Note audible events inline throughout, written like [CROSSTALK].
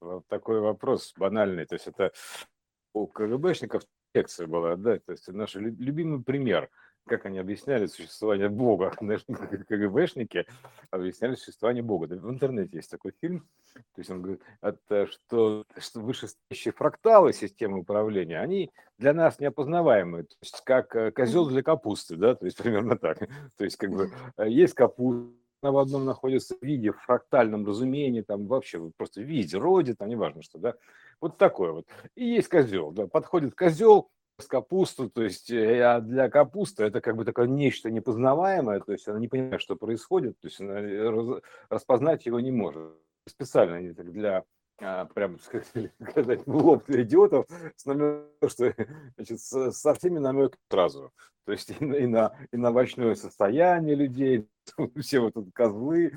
вот такой вопрос банальный. То есть это у КГБшников лекция была, да, то есть наш любимый пример, как они объясняли существование Бога. [LAUGHS] КГБшники объясняли существование Бога. В интернете есть такой фильм, то есть он говорит, что, что вышестоящие фракталы системы управления, они для нас неопознаваемы, то есть как э, козел для капусты, да, то есть примерно так. [LAUGHS] То есть как бы э, есть капуста, в одном находится в виде, в фрактальном разумении, там вообще просто в виде, роде, там неважно что, да. Вот такое вот. И есть козел, да, подходит козел, с капусту, то есть э, а для капусты это как бы такое нечто непознаваемое, то есть она не понимает, что происходит, то есть она раз, распознать его не может. Специально для прям [LAUGHS] сказать в лоб для идиотов с намеком, что [LAUGHS] значит, со, со всеми намеками сразу. То есть и на, и, на, и на овощное состояние людей, [LAUGHS] все вот тут козлы,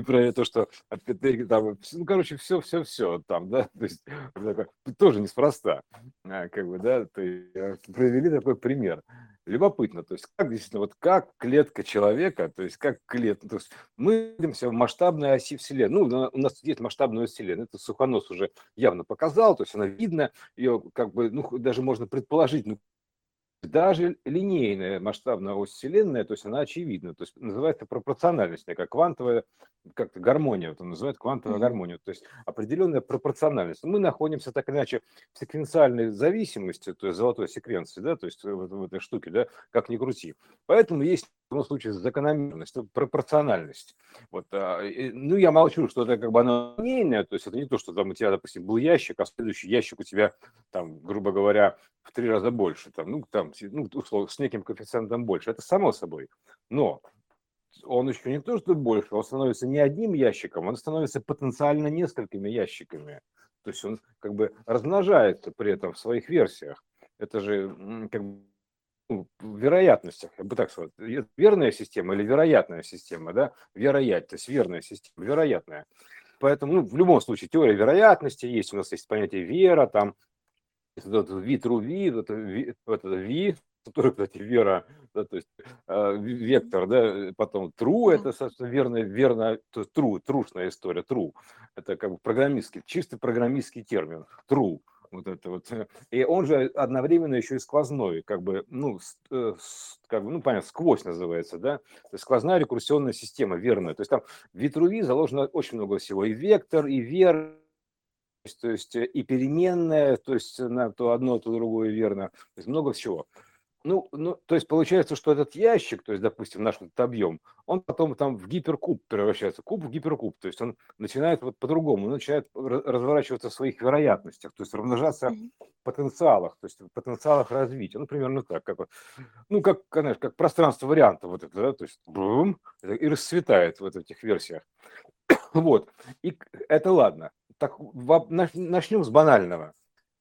[LAUGHS] про то, что там, ну, короче, все, все, все там, да, [LAUGHS] то есть тоже неспроста, а, как бы, да, то есть, э, провели такой пример. Любопытно, то есть как действительно, вот как клетка человека, то есть как клетка, то есть мы находимся в масштабной оси Вселенной, ну, у нас есть масштабная Вселенная, это Сухонос уже явно показал, то есть она видно, ее как бы, ну, даже можно предположить, ну, даже линейная масштабная ось Вселенной, то есть она очевидна, то есть называется пропорциональность, как квантовая как-то гармония, вот он называет квантовая mm-hmm. гармония, то есть определенная пропорциональность. Мы находимся так или иначе в секвенциальной зависимости, то есть золотой секвенции, да, то есть в, в этой штуке, да, как ни крути. Поэтому есть любом случае закономерность, пропорциональность. Вот, а, ну, я молчу, что это как бы оно линейное, то есть это не то, что там у тебя, допустим, был ящик, а следующий ящик у тебя, там, грубо говоря, в три раза больше, там, ну, там, ну, условно, с неким коэффициентом больше. Это само собой. Но он еще не то, что больше, он становится не одним ящиком, он становится потенциально несколькими ящиками. То есть он как бы размножается при этом в своих версиях. Это же как бы ну, вероятностях, я бы так сказал, верная система или вероятная система, да, вероятность, то есть верная система, вероятная. Поэтому, ну, в любом случае, теория вероятности есть, у нас есть понятие вера, там, это ви, true ви, это ви, это ви, который, кстати, вера, да, то есть э, вектор, да, потом true, это, собственно, верно, верно, то есть true, трушная история, true, это как бы программистский, чисто программистский термин, true, вот это вот. [LAUGHS] И он же одновременно еще и сквозной, как бы, ну, э, как бы, ну, понятно, сквозь называется, да, то есть сквозная рекурсионная система, верная. То есть там в Витруви заложено очень много всего, и вектор, и вер, то есть и переменная, то есть на то одно, то другое верно, то есть много всего. Ну, ну, то есть получается, что этот ящик, то есть, допустим, наш этот объем, он потом там в гиперкуб превращается, куб в гиперкуб, то есть он начинает вот по-другому, начинает разворачиваться в своих вероятностях, то есть размножаться в потенциалах, то есть в потенциалах развития, ну, примерно так, как, ну, как, знаешь, как пространство вариантов вот это, да, то есть бум, и расцветает в этих версиях. [COUGHS] Вот, и это ладно. Так, начнем с банального.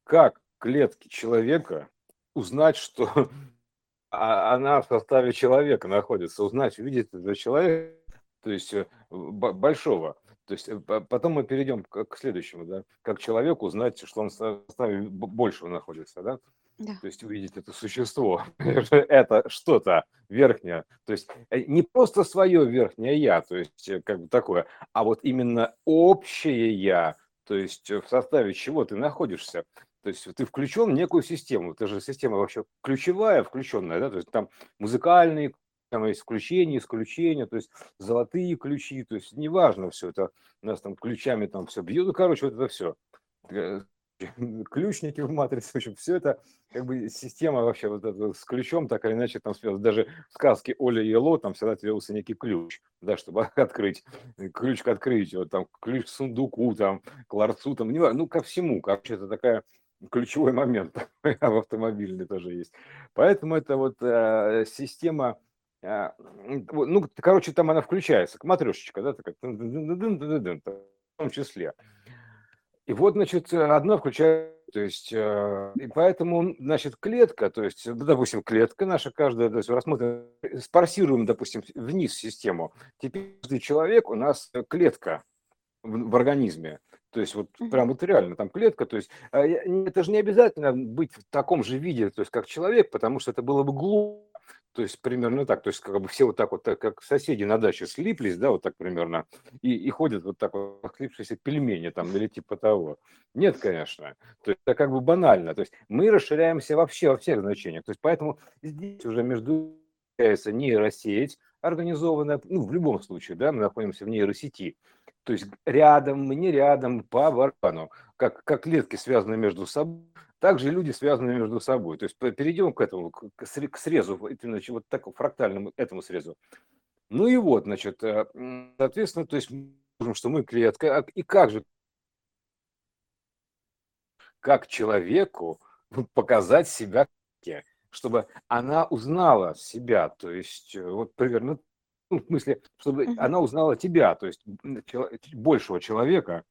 Как клетки человека узнать, что [LAUGHS] а, она в составе человека находится, узнать, увидеть этого человека, то есть э, большого. То есть э, потом мы перейдем к, следующему, да, как человеку узнать, что он в составе большего находится, да? Да. То есть увидеть это существо, [LAUGHS] это что-то верхнее, то есть э, не просто свое верхнее я, то есть как бы такое, а вот именно общее я, то есть в составе чего ты находишься. То есть ты включен в некую систему. Это же система вообще ключевая, включенная, да, то есть там музыкальные, там есть включения, исключения, то есть золотые ключи, то есть неважно все это, у нас там ключами там все бьют, ну, короче, вот это все. Э, [LAUGHS] ключники в матрице, в общем, все это как бы система вообще вот эта, с ключом так или иначе там связана. Даже в сказке Оля и Ело там всегда требовался некий ключ, да, чтобы [LAUGHS] открыть, ключ к открытию, там ключ к сундуку, там, к ларцу, там, не ну, ко всему, короче, это такая ключевой момент [LAUGHS] в автомобильной тоже есть. Поэтому это вот э, система, э, ну, короче, там она включается, к матрешечка, да, такая, в том числе. И вот, значит, одно включает, то есть, э, и поэтому, значит, клетка, то есть, допустим, клетка наша каждая, то есть, рассмотрим, спарсируем, допустим, вниз систему. Теперь каждый человек у нас клетка в, в организме. То есть вот прям вот реально там клетка, то есть а, это же не обязательно быть в таком же виде, то есть как человек, потому что это было бы глупо. То То есть примерно так. То есть как бы все вот так вот, так, как соседи на даче слиплись, да, вот так примерно, и, и ходят вот так вот, слипшиеся пельмени там или типа того. Нет, конечно. То есть это как бы банально. То есть мы расширяемся вообще во всех значениях. То есть поэтому здесь уже между нейросеть организованная, ну, в любом случае, да, мы находимся в нейросети, то есть рядом, мы не рядом, по барану, как, как клетки связаны между собой, также люди связаны между собой. То есть перейдем к этому, к срезу, значит, вот такому фрактальному этому срезу. Ну и вот, значит, э, соответственно, то есть можем, что мы клетка, а, и как же, как человеку показать себя, чтобы она узнала себя, то есть э, вот примерно ну, в смысле, чтобы uh-huh. она узнала тебя, то есть большего человека,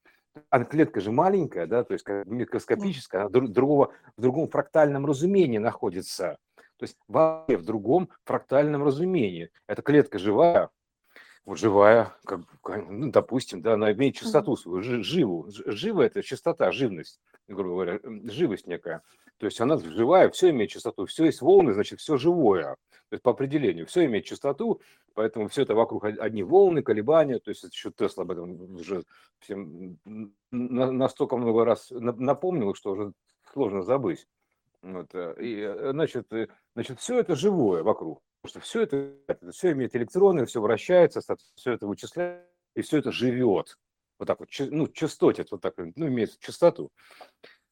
а клетка же маленькая, да, то есть микроскопическая, она другого, в другом фрактальном разумении находится. То есть вообще в другом фрактальном разумении. Эта клетка живая, вот живая, как, ну, допустим, да, она имеет частоту свою, живу. Живо – это частота, живность, грубо говоря, живость некая. То есть она живая, все имеет частоту, все есть волны, значит, все живое. То есть по определению все имеет частоту, поэтому все это вокруг одни волны, колебания. То есть еще Тесла об этом уже всем настолько много раз напомнил, что уже сложно забыть. Вот. Э, и, э, значит, э, значит, все это живое вокруг. Потому что все это все имеет электроны, все вращается, все это вычисляет, и все это живет. Вот так вот, ну, частотит, вот так, ну, имеет частоту.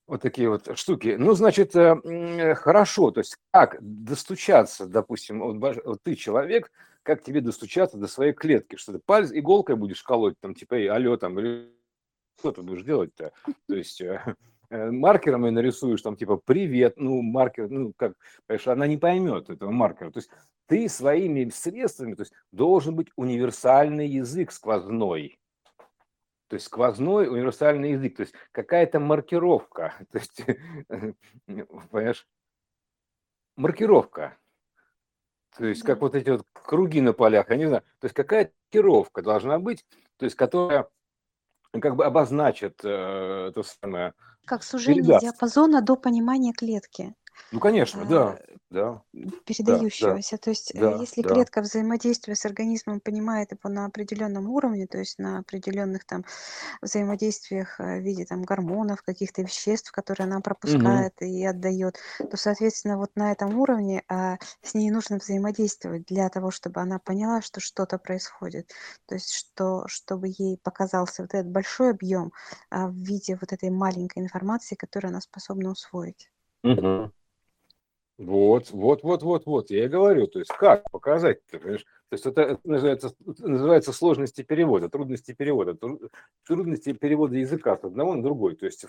Вот такие вот штуки. Ну, значит, хорошо, то есть как достучаться, допустим, вот, вот ты человек, как тебе достучаться до своей клетки, что ты палец иголкой будешь колоть, там, типа, алло, там, или что ты будешь делать-то? То есть Э, маркером и нарисуешь там типа привет, ну маркер, ну как, понимаешь, она не поймет этого маркера. То есть ты своими средствами, то есть должен быть универсальный язык сквозной. То есть сквозной универсальный язык, то есть какая-то маркировка, [LAUGHS] то есть, понимаешь, маркировка. То есть как вот эти вот круги на полях, я не знаю, то есть какая-то маркировка должна быть, то есть которая как бы обозначит э, это самое, Как сужение передаст. диапазона до понимания клетки. Ну, конечно, да, а, да, передающегося. То есть, э, да, если да. клетка взаимодействия с организмом понимает его на определенном уровне, то есть на определенных там взаимодействиях э, в виде там гормонов, каких-то веществ, которые она пропускает угу. и отдает, то, соответственно, вот на этом уровне а, с ней нужно взаимодействовать для того, чтобы она поняла, что что-то происходит. То есть, что, чтобы ей показался вот этот большой объем а, в виде вот этой маленькой информации, которую она способна усвоить. Угу. Вот, вот, вот, вот, вот. Я и говорю, то есть как показать, ты понимаешь? То есть это, это называется, называется сложности перевода, трудности перевода, трудности перевода языка с одного на другой, то есть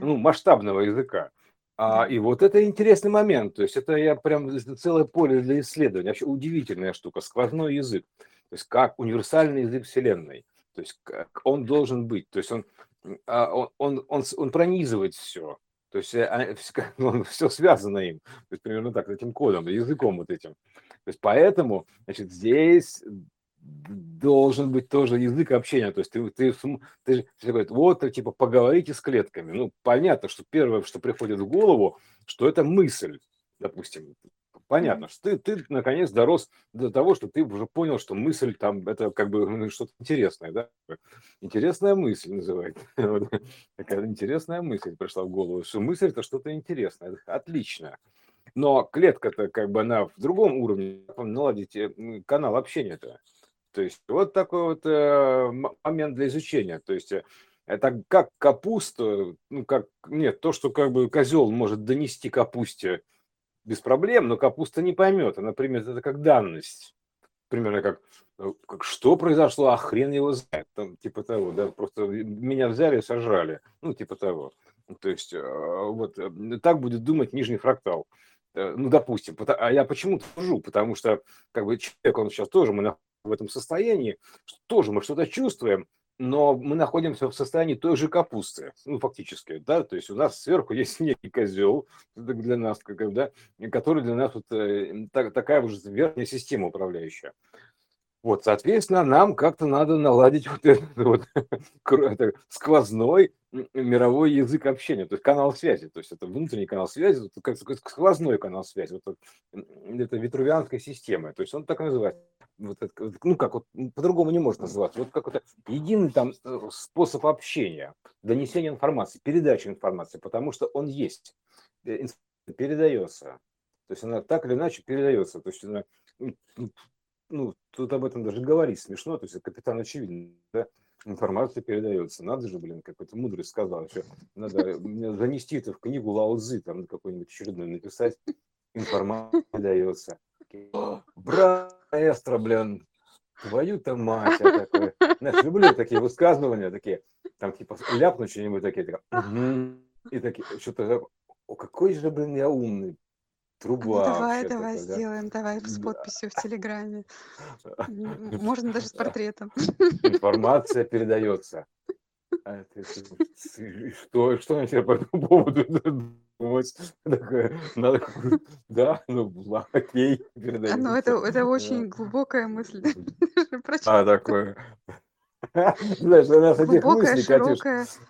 ну, масштабного языка. А, и вот это интересный момент, то есть это я прям целое поле для исследования, вообще удивительная штука, сквозной язык, то есть как универсальный язык Вселенной, то есть как он должен быть, то есть он, а, он, он, он, он пронизывает все, то есть э, [LAUGHS] ну, все связано им, то есть примерно так, этим кодом, языком вот этим. То есть поэтому, значит, здесь должен быть тоже язык общения. То есть ты, ты, ты, ты говорит, вот, типа, поговорите с клетками. Ну, понятно, что первое, что приходит в голову, что это мысль, допустим понятно, что ты, ты наконец дорос до того, что ты уже понял, что мысль там, это как бы ну, что-то интересное, да? Интересная мысль называется. [LAUGHS] Такая интересная мысль пришла в голову, что мысль это что-то интересное, отлично. Но клетка-то как бы она в другом уровне, наладить канал общения-то. То есть вот такой вот э, момент для изучения. То есть э, это как капуста, ну как, нет, то, что как бы козел может донести капусте без проблем, но капуста не поймет. Она примет это как данность. Примерно как, э, как что произошло, а хрен его знает. Там, типа того, да, просто меня взяли и сожрали. Ну, типа того. То есть, э, вот э, так будет думать нижний фрактал. Ну, допустим. А я почему сужу? Потому что, как бы, человек, он сейчас тоже, мы в этом состоянии, тоже мы что-то чувствуем, но мы находимся в состоянии той же капусты, ну, фактически, да, то есть у нас сверху [LAUGHS] есть некий козел для нас, как, да, который для нас вот э, так, такая уже верхняя система управляющая. Вот, соответственно, нам как-то надо наладить вот этот [LAUGHS] вот это сквозной мировой язык общения, то есть канал связи, то есть это внутренний канал связи, это как сквозной канал связи, вот это витрувианская система, то есть он так называется. Вот это, ну как вот по-другому не можно называться, вот как это единый там э, способ общения, донесения информации, передачи информации, потому что он есть, э, передается, то есть она так или иначе передается, то есть она ну, тут об этом даже говорить смешно, то есть капитан очевидно, да, информация передается. Надо же, блин, какой-то мудрый сказал, еще надо занести это в книгу Лао Цзы, там какой-нибудь очередной написать, информация передается. Браэстро, блин, твою-то мать, я такой. Знаешь, люблю такие высказывания, такие, там типа ляпну что-нибудь такие, такие, угу, и такие, что-то, о, какой же, блин, я умный, Труба давай, давай такая, сделаем, давай с подписью в Телеграме. [LAUGHS] Можно даже с портретом. Информация передается. А что, что я тебе по этому поводу думать? Надо, да, ну, окей, передается. Ну, это, это очень глубокая мысль. [LAUGHS] А, такое. [LAUGHS] Знаешь, у нас этих мыслей, Катюш,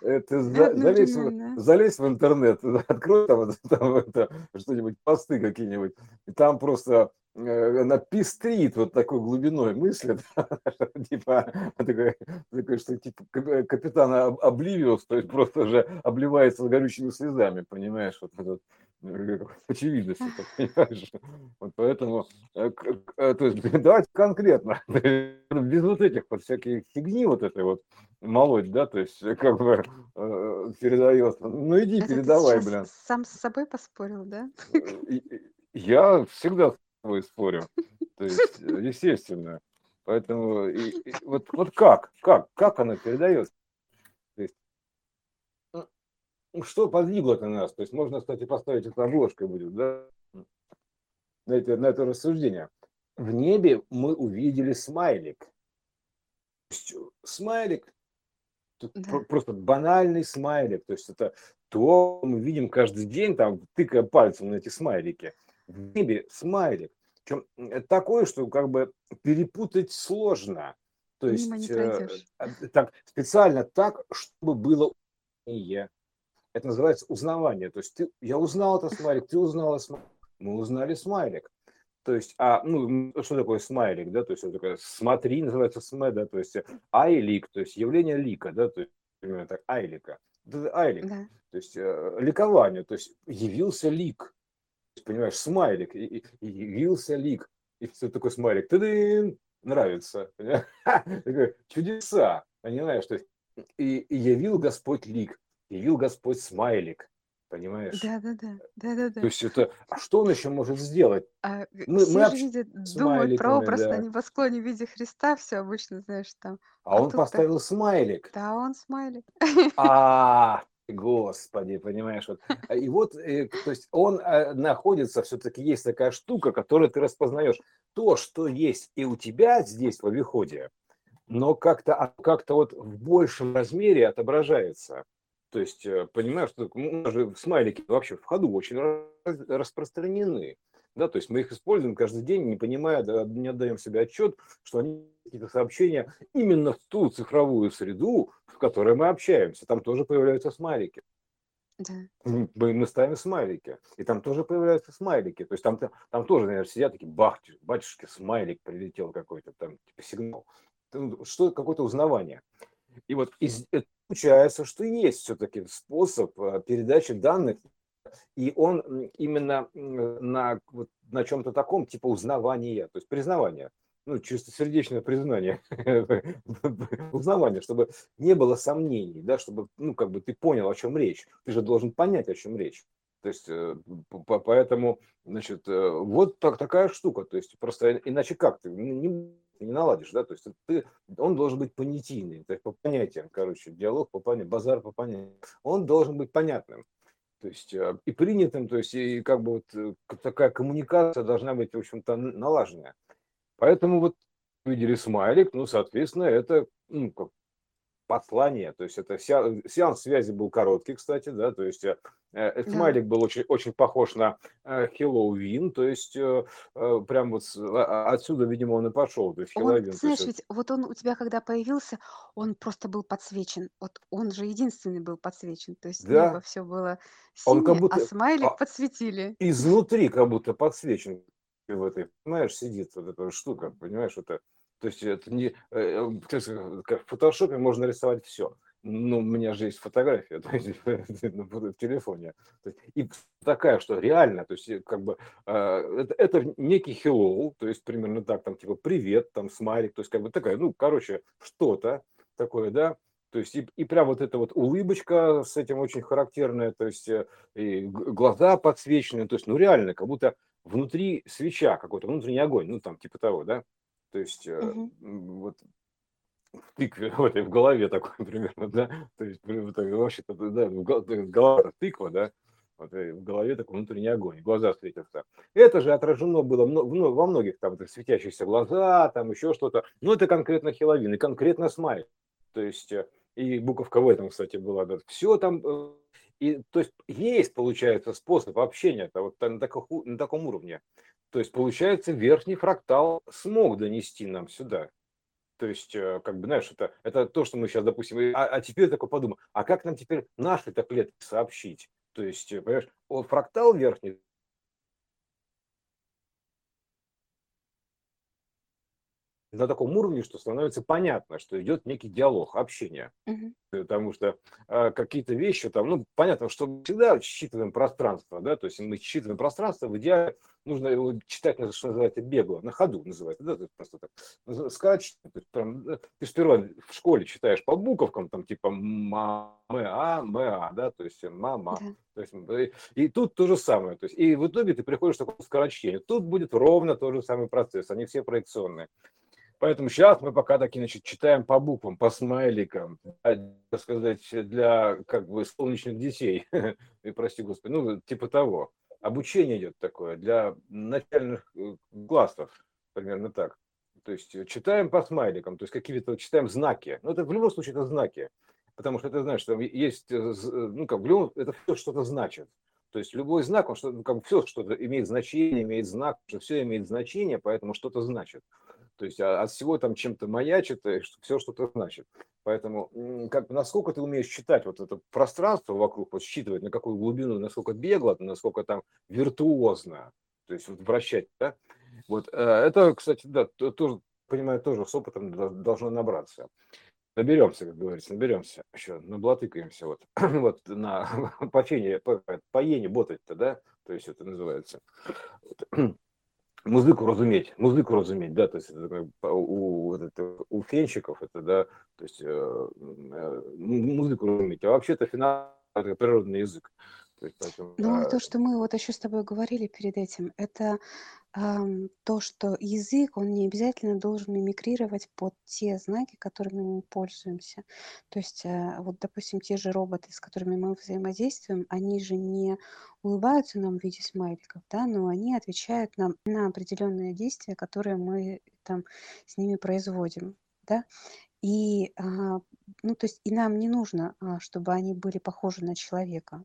ты залезь, залезь в интернет, [LAUGHS] открой там, там это, что-нибудь, посты какие-нибудь, и там просто э, она пестрит вот такой глубиной мысли, типа, такой, такой, что типа капитана Обливиус, то есть просто уже обливается горючими слезами, понимаешь, вот этот [LAUGHS] очевидности, понимаешь? Вот поэтому, э, э, то есть, [LAUGHS] давайте конкретно, [LAUGHS] без вот этих вот всяких фигни вот этой вот молоть, да, то есть, как бы э, передается. Ну, иди, Это передавай, блин. сам с собой поспорил, да? Я всегда с собой спорю, то есть, естественно. Поэтому, и, и, вот, вот как, как, как она передается? Что подвигло-то нас? То есть можно, кстати, поставить это обложкой будет, да? На это, на это рассуждение. В небе мы увидели смайлик. Смайлик, да. просто банальный смайлик. То есть это то мы видим каждый день, там, тыкая пальцем на эти смайлики. В небе смайлик. Причем это такое, что как бы перепутать сложно. То есть э, так, специально так, чтобы было это называется узнавание. То есть ты, я узнал это смайлик, ты узнала смайлик, мы узнали смайлик. То есть, а, ну, что такое смайлик, да, то есть, это такое, смотри, называется сме, да, то есть, айлик, то есть, явление лика, да, то есть, примерно так, айлика. Айлик, да. то есть, э, ликование, то есть, явился лик, понимаешь, смайлик, и, и, и явился лик, и все такой смайлик, ты нравится, [LAUGHS] чудеса, понимаешь, то есть, и, и явил Господь лик, явил Господь смайлик. Понимаешь? Да, да, да, да, да, да. То есть это, а что он еще может сделать? А, мы, все мы же видят, думают про образ да. на небосклоне в виде Христа, все обычно, знаешь, там. А, а он поставил так... смайлик. Да, он смайлик. А, [LAUGHS] господи, понимаешь, вот. А, и вот, э, то есть он а, находится, все-таки есть такая штука, которую ты распознаешь. То, что есть и у тебя здесь в обиходе, но как-то как вот в большем размере отображается. То есть, э, понимаешь, что же смайлики вообще в ходу очень распространены. Да, то есть мы их используем каждый день, не понимая, не отдаем себе отчет, что они какие-то сообщения именно в ту цифровую среду, в которой мы общаемся. Там тоже появляются смайлики. Да. Мы, мы ставим смайлики, и там тоже появляются смайлики. То есть там, там тоже, наверное, сидят такие, бах, батюшки, смайлик прилетел какой-то, там типа сигнал. Что какое-то узнавание. И вот из, получается, что есть все-таки способ э, передачи данных, и он именно на, вот, на чем-то таком, типа узнавания, то есть признавания, ну, чистосердечное признание, [LAUGHS] узнавание, чтобы не было сомнений, да, чтобы, ну, как бы ты понял, о чем речь. Ты же должен понять, о чем речь. То есть, э, поэтому, значит, э, вот так, такая штука. То есть, просто иначе как ты? Не, ты не наладишь, да, то есть ты, он должен быть понятийный, то есть по понятиям, короче, диалог по понятиям, базар по понятиям, он должен быть понятным, то есть э, и принятым, то есть и как бы вот э, такая коммуникация должна быть, в общем-то, налаженная. Поэтому вот видели смайлик, ну, соответственно, это ну, как, послание, то есть это сеанс связи был короткий, кстати, да, то есть Э, да. Смайлик был очень, очень похож на Хэллоуин, то есть э, э, прям вот а, а, отсюда, видимо, он и пошел. То есть Он, Хэллоуин, знаешь, ведь вот он у тебя когда появился, он просто был подсвечен. Вот он же единственный был подсвечен. То есть небо все было Он как синее, а смайлик а, подсветили. изнутри как будто подсвечен в этой, понимаешь, сидит вот эта штука, понимаешь, это, то есть это не, как в фотошопе можно рисовать все ну, у меня же есть фотография [LAUGHS] то есть, в телефоне. И такая, что реально, то есть как бы а, это, это некий hello, то есть примерно так, там типа привет, там смайлик, то есть как бы такая, ну, короче, что-то такое, да, то есть и, и прям вот эта вот улыбочка с этим очень характерная, то есть э, и глаза подсвеченные, то есть ну реально, как будто внутри свеча какой-то, внутренний огонь, ну там типа того, да, то есть угу. вот в тыкве, в этой в голове такой [LAUGHS] примерно, да, то есть вообще-то, да, голова тыква, да, вот в голове такой внутренний огонь, глаза светятся. Это же отражено было во многих там светящихся глаза, там еще что-то. Но это конкретно Хеловин и конкретно Смайл. То есть э, и буковка в этом, кстати, была. Да. Все там э, и, то есть есть, получается, способ общения -то вот на, таком, на таком уровне. То есть, получается, верхний фрактал смог донести нам сюда. То есть, э, как бы, знаешь, это, это то, что мы сейчас, допустим, а, а теперь такой подумай, а как нам теперь наши-то клетки сообщить? То есть, э, понимаешь, фрактал верхний на таком уровне, что становится понятно, что идет некий диалог, общение. Угу. Потому что э, какие-то вещи там, ну, понятно, что всегда считываем пространство, да, то есть мы считываем пространство, в идеале нужно его читать, что называется, бегло, на ходу называется, да, то есть просто так. Сказать, прям, ты сперва в школе читаешь по буковкам, там, типа, ма, мэ, а, мэ, а, да, то есть мама. Да. То есть, и, и тут то же самое. То есть, и в итоге ты приходишь к такому скорочтению. Тут будет ровно тот же самый процесс, они все проекционные. Поэтому сейчас мы пока таки значит, читаем по буквам, по смайликам, так сказать, для как бы солнечных детей, [LAUGHS] и прости господи, ну, типа того. Обучение идет такое для начальных э, классов, примерно так. То есть читаем по смайликам, то есть какие-то читаем знаки. Ну, это в любом случае это знаки, потому что это значит, что есть, э, э, ну, как в любом, это все что-то значит. То есть любой знак, он что, ну, как все что-то имеет значение, имеет знак, все имеет значение, поэтому что-то значит. То есть а, от всего там чем-то маячит, и все что-то значит. Поэтому как, насколько ты умеешь читать вот это пространство вокруг, вот считывать, на какую глубину, насколько бегло, насколько там виртуозно, то есть вот вращать, да? Вот э, это, кстати, да, тоже, понимаю, тоже с опытом должно набраться. Наберемся, как говорится, наберемся, еще наблатыкаемся вот, [CLEARS THROAT] вот на [LAUGHS] по фене, по, по ене ботать-то, да, то есть это называется. Музыку разуметь, музыку разуметь, да, то есть у, это, у фенщиков это, да, то есть э, э музыку разуметь, а вообще-то финал это природный язык. То, есть, поэтому, ну, да. то, что мы вот еще с тобой говорили перед этим, это то, что язык, он не обязательно должен мимикрировать под те знаки, которыми мы пользуемся. То есть, э, вот, допустим, те же роботы, с которыми мы взаимодействуем, они же не улыбаются нам в виде смайликов, да, но они отвечают нам на определенные действия, которые мы там с ними производим, да. И, а, ну, то есть, и нам не нужно, а, чтобы они были похожи на человека.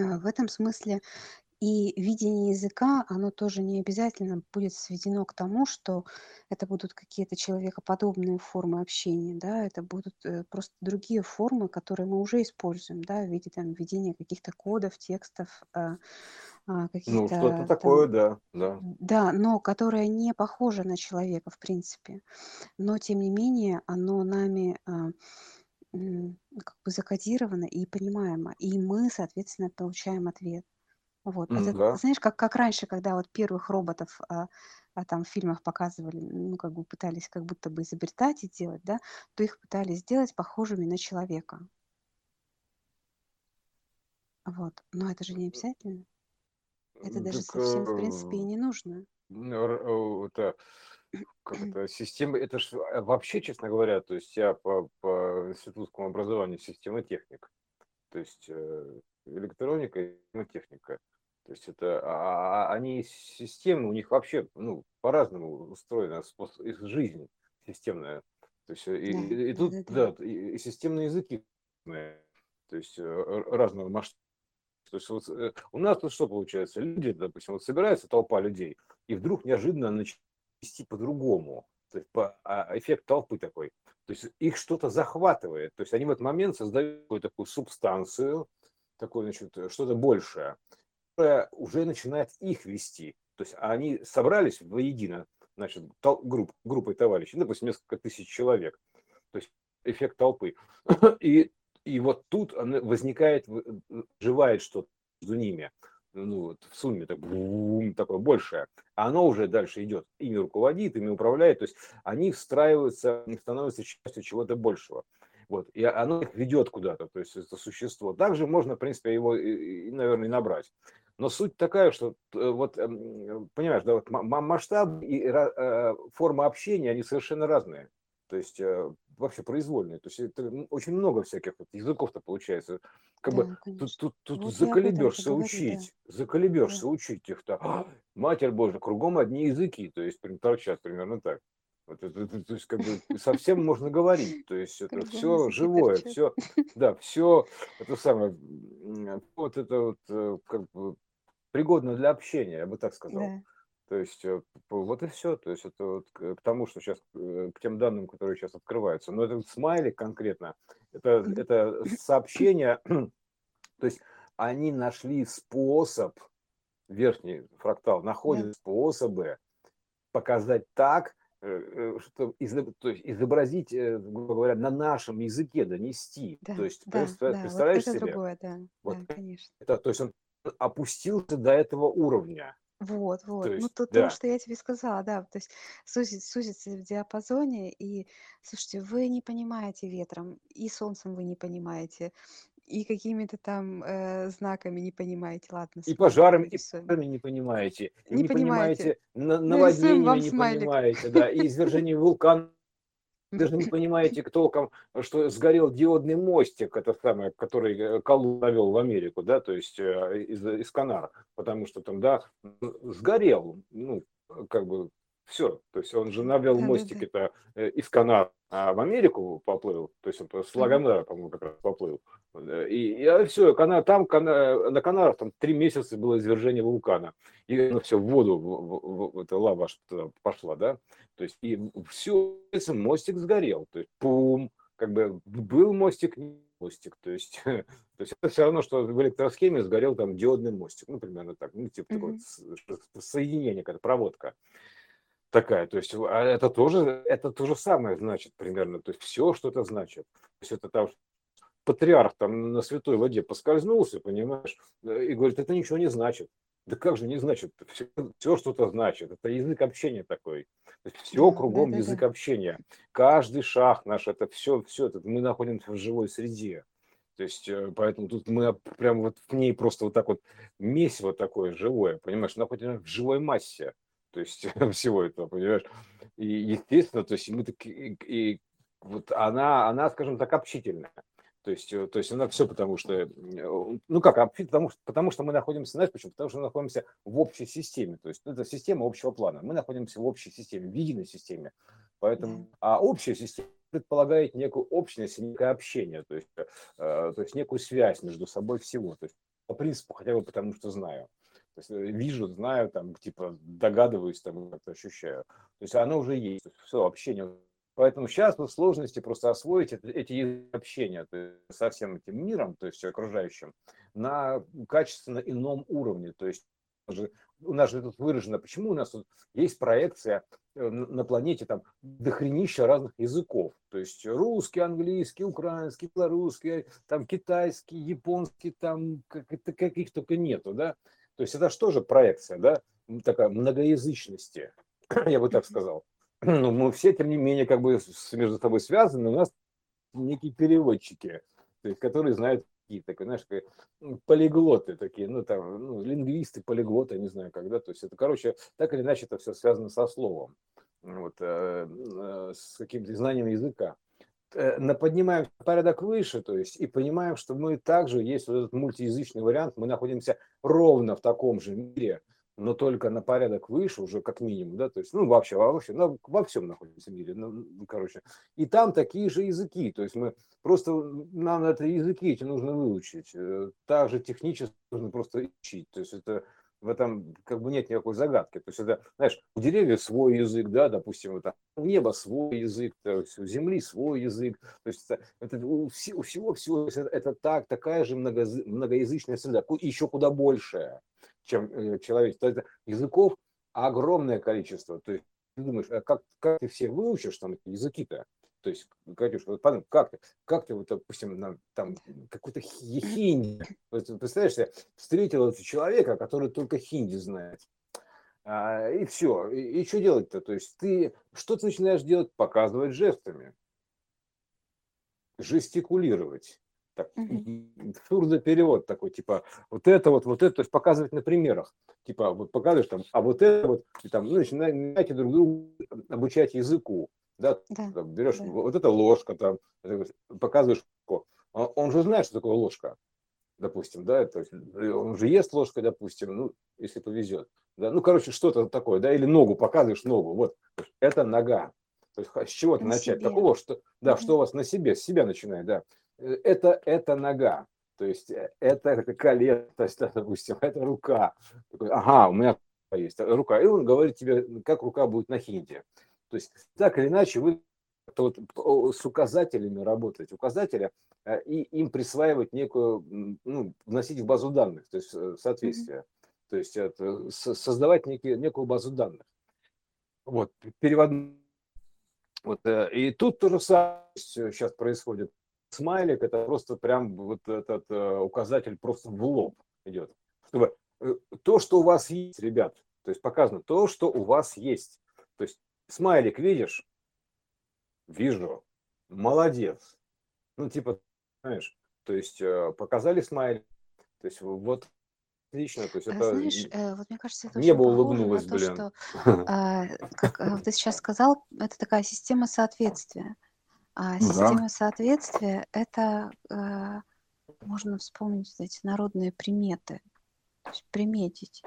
А, в этом смысле и видение языка, оно тоже не обязательно будет сведено к тому, что это будут какие-то человекоподобные формы общения, да, это будут э, просто другие формы, которые мы уже используем, да, в виде там введения каких-то кодов, текстов, а, а, Ну, что-то каких-то такое, там, да, да. да, но которое не похоже на человека, в принципе. Но, тем не менее, оно нами как бы закодировано и понимаемо, и мы, соответственно, получаем ответ. Вот. Это, да. знаешь, как, как раньше, когда вот первых роботов а, а, там в фильмах показывали, ну, как бы пытались как будто бы изобретать и делать, да, то их пытались сделать похожими на человека. Вот. Но это же не обязательно. Это даже Так, совсем, в принципе, и не нужно. ну, это, как это, система, это ж э, вообще, честно говоря, то есть я по, по институтскому образованию система техник, то есть э, электроника и техника. То есть это а, а, они системы, у них вообще ну, по-разному устроена способ, их жизнь системная. То То есть, и, да, и, и тут, да, да, и, и системные языки, то есть разного масштаба. То есть вот у нас тут что получается? Люди, допустим, вот собирается толпа людей, и вдруг неожиданно начинают вести по-другому. То есть по, а, эффект толпы такой. То есть их что-то захватывает. То есть они в этот момент создают такую субстанцию, такое, значит, что-то большее, которое уже начинает их вести. То есть они собрались воедино, значит, тол- групп, группой товарищей, ну, допустим, несколько тысяч человек. То есть эффект толпы. И, и вот тут возникает, живает что-то между ними ну, вот в сумме так, бум, такое большее, а оно уже дальше идет, ими руководит, ими управляет, то есть они встраиваются, они становятся частью чего-то большего. Вот, и оно их ведет куда-то, то есть это существо. Также можно, в принципе, его, и, наверное, набрать. Но суть такая, что э, вот, эм, понимаешь, да, вот масштаб и э, форма общения, они совершенно разные. То есть э, вообще произвольные. То есть это очень много всяких вот языков-то получается. Как да, бы тут, тут, тут вот заколебешься учить, да. заколебешься да. учить их-то. А, матерь Божья, кругом одни языки, то есть торчат примерно так. Вот это, это, то есть как бы совсем можно говорить, то есть это все живое, все, да, все это самое, вот это вот э, как бы пригодно для общения, я бы так сказал. Да. То есть э, вот и все. То есть это вот к тому, что сейчас, э, к тем данным, которые сейчас открываются. Но этот смайлик конкретно, это, это сообщение, [CLEARS THROAT] то есть они нашли способ, верхний фрактал находит способы показать так, э, что то есть изобразить, грубо говоря, на нашем языке донести. Да, то есть да, представляешь да, вот это себе? Другое, да, вот да, конечно. Это, то есть он опустился до этого уровня. Вот, вот. Ну, есть, то, то, что я тебе сказала, да, то есть сузить, сузится в диапазоне, и, слушайте, вы не понимаете ветром, и солнцем вы не понимаете, и какими-то там э, знаками не понимаете, ладно, И пожарами, и пожарами не понимаете, и Не не понимаете. понимаете наводнениями, не смайлик. понимаете, да, и извержение [LAUGHS] вулкана даже не понимаете, кто, что сгорел диодный мостик, это самое, который э, Колумб навел в Америку, да, то есть э, из, из Канара, потому что там, да, сгорел, ну, как бы все, то есть он же навел да, мостик это да. из Канара а в Америку поплыл, то есть он с Лагомера, по-моему, как раз поплыл. И, и все, Канар, там на Канарах там три месяца было извержение вулкана. И ну, все, в воду, в, в, в, эта лава пошла, да. То есть и все, мостик сгорел. То есть пум, как бы был мостик, мостик. То есть, [LAUGHS] то есть это все равно, что в электросхеме сгорел там диодный мостик. Ну, примерно так. Ну, типа mm-hmm. такое соединение, какая-то проводка такая. То есть а это тоже, это то же самое значит примерно. То есть все, что это значит. То есть это там патриарх там на святой воде поскользнулся, понимаешь, и говорит, это ничего не значит. Да как же не значит? Все, все что-то значит. Это язык общения такой. Все кругом да, да, язык да. общения. Каждый шаг наш, это все, все это, мы находимся в живой среде. То есть, э, поэтому тут мы прям вот в ней просто вот так вот месиво такое живое, понимаешь, находимся в живой массе то есть [LAUGHS] всего этого, понимаешь? И естественно, то есть мы так и, вот она, она, скажем так, общительная. То есть, э, то есть она все потому, что, э, ну как, потому, что, потому что мы находимся, знаешь почему? Потому что мы находимся в общей системе. То есть это система общего плана. Мы находимся в общей системе, в единой системе. Поэтому, а общая система предполагает некую общность, некое общение, то есть, э, то есть некую связь между собой всего. То есть по принципу, хотя бы потому что знаю. Э, вижу, знаю, там, типа, догадываюсь, там, как-то ощущаю. То есть оно уже есть, все, общение. Поэтому сейчас вот сложности просто освоить это, эти общения то есть со всем этим миром, то есть окружающим, на качественно ином уровне. То есть у нас же тут выражено, почему у нас тут есть проекция э, на планете там дохренища разных языков. То есть русский, английский, украинский, белорусский, там китайский, японский, там каких только нету, да. То есть это же проекция, да, такая многоязычности, [CLEARS THROAT] я бы так сказал. Но [CLEARS THROAT] ну, мы все, тем не менее, как бы между собой связаны, у нас некие переводчики, то есть, которые знают какие-то, знаешь, полиглоты такие, ну, там, ну, лингвисты, полиглоты, не знаю, когда, то есть это, короче, так или иначе это все связано со словом, вот, э, э, с каким-то знанием языка. Э, поднимаем порядок выше, то есть, и понимаем, что мы также, есть вот этот мультиязычный вариант, мы находимся ровно в таком же мире, но только на порядок выше, уже как минимум, да, то есть, ну, вообще, вообще, ну, во всем находится в мире, ну, ну, короче. И там такие же языки, то есть мы просто, нам это языки эти нужно выучить, э, также технически нужно просто учить, то есть это в этом как бы нет никакой загадки. То есть это, знаешь, у деревьев свой язык, да, допустим, это у неба свой язык, то есть у земли свой язык. То есть это, это у, всего, всего, всего это, это так, такая же много, многоязычная среда, еще куда большая чем э, человечество. Это языков огромное количество. То есть ты думаешь, а как, как ты все выучишь там языки-то? То есть, Катюш, вот подумай, как ты, как ты, вот, допустим, на, там какой-то хинди, вот, представляешь, я встретил человека, который только хинди знает. А, и все. И, и что делать-то? То есть ты что ты начинаешь делать? Показывать жестами, жестикулировать так, сурдоперевод такой, типа, вот это вот, вот это, то есть показывать на примерах, типа, вот показываешь там, а вот это вот, и там, ну, начинаете друг другу обучать языку, да, да там, берешь, да. вот это ложка, там, показываешь, а он же знает, что такое ложка, допустим, да, то есть он же ест ложкой, допустим, ну, если повезет, да, ну, короче, что-то такое, да, или ногу, показываешь ногу, вот, это нога, то есть с чего-то начать, себе. такого, что, да, mm-hmm. что у вас на себе, с себя начинает, да, Э, это, это нога, то есть э, это, колено, есть, допустим, [LAUGHS] это рука. Ага, у меня есть рука. И он говорит тебе, как рука будет на хинде. То есть так или иначе вы вот с указателями работать, указателя, э, и им присваивать некую, ну, вносить в базу данных, то есть соответствие. То есть это, создавать некие, некую базу данных. Вот, перевод. Вот, и тут то же самое сейчас происходит смайлик это просто прям вот этот э, указатель просто в лоб идет. Чтобы э, то, что у вас есть, ребят, то есть показано то, что у вас есть. То есть смайлик видишь? Вижу. Молодец. Ну, типа, знаешь, то есть э, показали смайлик. То есть вот Отлично, то есть а это Знаешь, вот мне кажется, это небо улыбнулось, то, блин. что, [LAUGHS] а, как ты сейчас сказал, это такая система соответствия. А Ну да. система соответствия– это, э, можно вспомнить эти народные приметы, то есть приметить.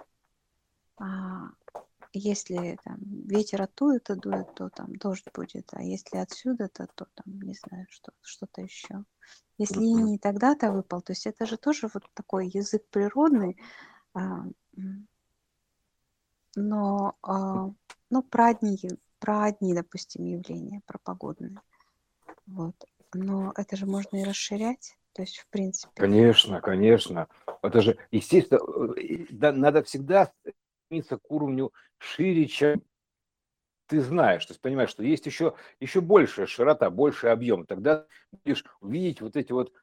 Если там ветер оттуда-то дует, то там дождь будет, а если отсюда-то, то там, не знаю, что, что-то еще. Если Мгм. не тогда-то выпал, то есть это же тоже вот такой язык природный, а, но, а, ну, про одни, про одни, допустим, явления, про погодные. Вот. Но это же можно и расширять. То есть, в принципе. Конечно, конечно. Это же, естественно, э, надо всегда стремиться к уровню шире, чем ты знаешь. То есть понимаешь, что есть еще, еще большая широта, больший объем. Тогда будешь увидеть вот эти вот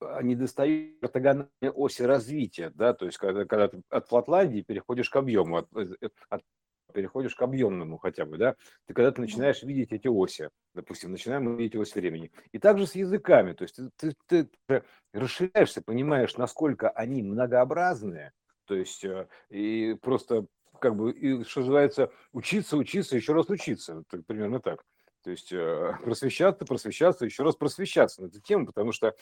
а, недостающие ортогональные оси развития, да, то есть когда, когда ты от Флотландии переходишь к объему, от, э, от переходишь к объемному хотя бы, да, ты когда ты начинаешь видеть эти оси, допустим, начинаем видеть ось времени. И также с языками, то есть ты, ты, ты расширяешься, понимаешь, насколько они многообразные, то есть э, и просто как бы, и, что называется, учиться, учиться, еще раз учиться, так, примерно так. То есть э, [LAUGHS] просвещаться, просвещаться, еще раз просвещаться на эту тему, потому что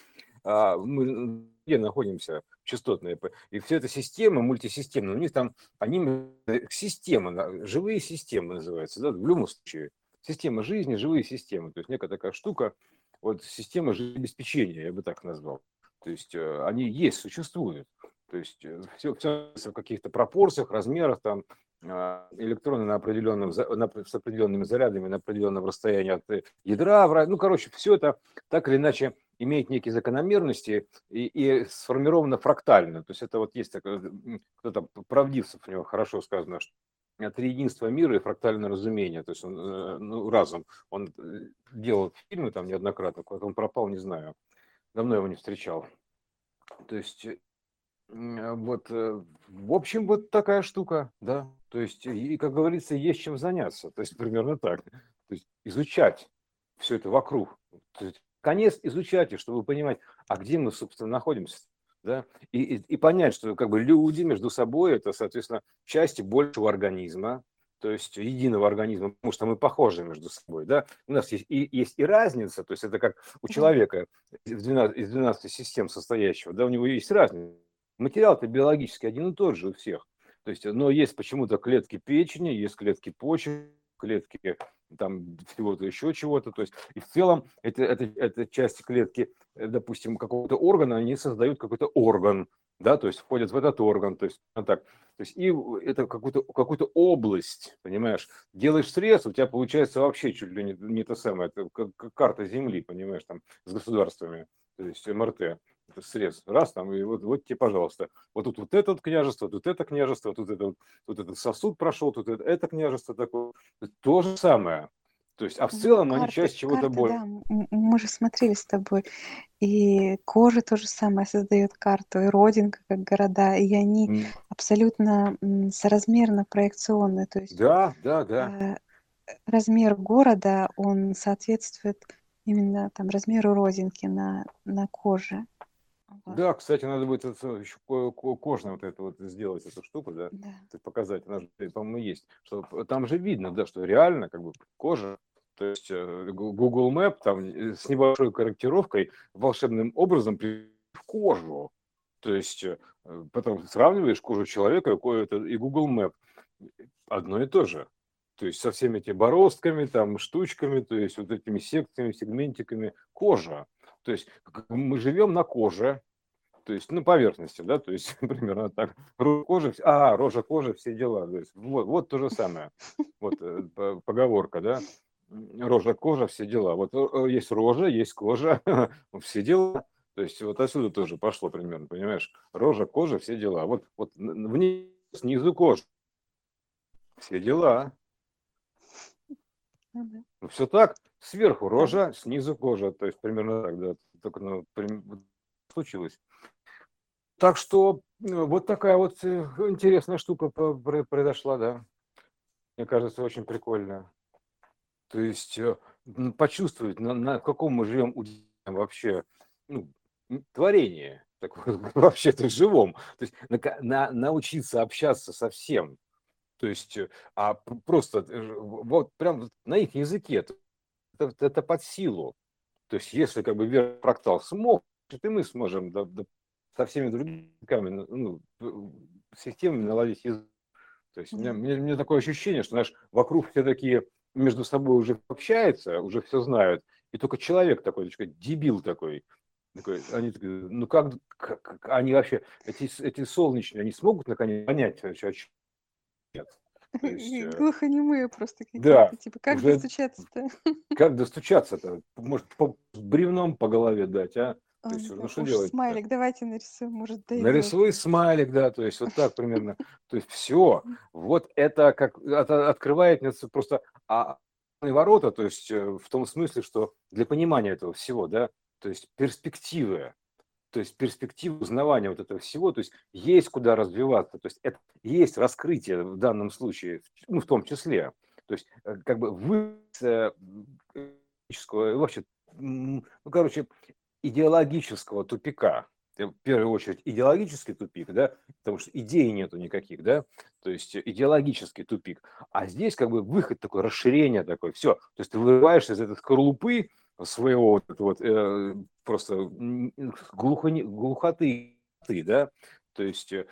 а, мы где находимся, частотные, и все это система, мультисистемная, у них там, они системы, живые системы называются, да, в любом случае. Система жизни, живые системы, то есть некая такая штука, вот система жизнеобеспечения, я бы так назвал. То есть э, они есть, существуют. То есть все, э, все в каких-то пропорциях, размерах, там, а, электроны на определенном, на, с определенными зарядами на определенном расстоянии от э, ядра. Ну, короче, все это так или иначе имеет некие закономерности и, и сформировано фрактально. То есть это вот есть такой, кто-то правдивцев у него хорошо сказано, что это единство мира и фрактальное разумение. То есть он, э, ну, разум. Он делал фильмы там неоднократно, куда он пропал, не знаю. Давно его не встречал. То есть вот, в общем, вот такая штука, да. То есть, и, как говорится, есть чем заняться. То есть, примерно так. То есть, изучать все это вокруг. То есть, конец изучайте, чтобы понимать, а где мы, собственно, находимся. Да? И, и, и понять, что как бы люди между собой это, соответственно, части большего организма, то есть единого организма, потому что мы похожи между собой, да, у нас есть и, есть и разница, то есть это как у человека из 12, из 12 систем состоящего, да, у него есть разница. Материал-то биологически один и тот же у всех, то есть, но есть почему-то клетки печени, есть клетки почек, клетки там всего-то еще чего-то. То есть, и в целом это, это, это части клетки, э, допустим, какого-то органа, они создают какой-то орган, да, то есть входят в этот орган, то есть так. То есть и это какую-то какую область, понимаешь, делаешь срез, у тебя получается вообще чуть ли не, не то самое, это как карта Земли, понимаешь, там с государствами, то есть МРТ, это срез, раз там, и вот, вот тебе, пожалуйста, вот тут вот это вот княжество, тут это княжество, тут это, тут этот сосуд прошел, тут это, это княжество такое, то же самое, то есть, а в целом карты, они часть чего-то больше. Да, мы же смотрели с тобой. И кожа то же самое создает карту, и родинка, как города, и они mm. абсолютно соразмерно проекционны. То есть да, да, да. Э, размер города, он соответствует именно там размеру родинки на, на коже. Да, кстати, надо будет это, еще кожно вот это вот сделать эту штуку, да, да. показать, она же, по-моему, есть, что там же видно, да, что реально как бы кожа то есть э, Google Map там э, с небольшой корректировкой волшебным образом в кожу. То есть э, потом сравниваешь кожу человека и Google Map. Одно и то же. То есть со всеми этими бороздками, там, штучками, то есть вот этими секциями, сегментиками кожа. То есть мы живем на коже, то есть на поверхности, да, то есть [LAUGHS] примерно так. Кожа, а, рожа, кожа, все дела. То есть, вот, вот то же самое. Вот поговорка, да рожа, кожа, все дела. Вот э, есть рожа, есть кожа, [LAUGHS] все дела. То есть вот отсюда тоже пошло примерно, понимаешь? Рожа, кожа, все дела. Вот, вот вниз, снизу кожа. Все дела. Ну, ну все так. Сверху рожа, снизу кожа. То есть примерно так, да. Только ну, случилось. Так что э, вот такая вот э, интересная штука произошла, да. Мне кажется, очень прикольная. То есть э, почувствовать, на, на каком мы живем вообще ну, творение, такое, [LAUGHS] вообще-то живом. То есть на, на, научиться общаться со всем. То есть, а просто вот прям на их языке это, это под силу. То есть, если как бы Вера Фрактал смог, то и мы сможем да, да, со всеми другими ну, системами наладить язык. То есть, у меня, мне, мне такое ощущение, что, знаешь, вокруг все такие между собой уже общаются, уже все знают, и только человек такой, дебил такой, такой, они такие, ну как, как, они вообще, эти, эти солнечные, они смогут наконец понять, что нет. [LAUGHS] Есть, Глухонемые просто какие-то, да, типа, как достучаться-то? [LAUGHS] Как достучаться-то? Может, по, бревном по голове дать, а? То есть, ну что делать? Смайлик, давайте нарисуем, может, дойдет. Нарисуй смайлик, да, то есть вот так примерно. То есть все, вот это как это открывает просто а, ворота, то есть э, в том смысле, что для понимания этого всего, да, то есть перспективы, то есть перспективы узнавания вот этого всего, то есть есть куда развиваться, то есть это есть раскрытие в данном случае, ну, в том числе, то есть э, как бы вы э, вообще, ну, короче, идеологического тупика, в первую очередь идеологический тупик, да, потому что идей нету никаких, да, то есть идеологический тупик. А здесь как бы выход такой, расширение такое, все. То есть ты вырываешься из этой скорлупы своего вот, вот э, просто глухо, глухоты, да, то есть э,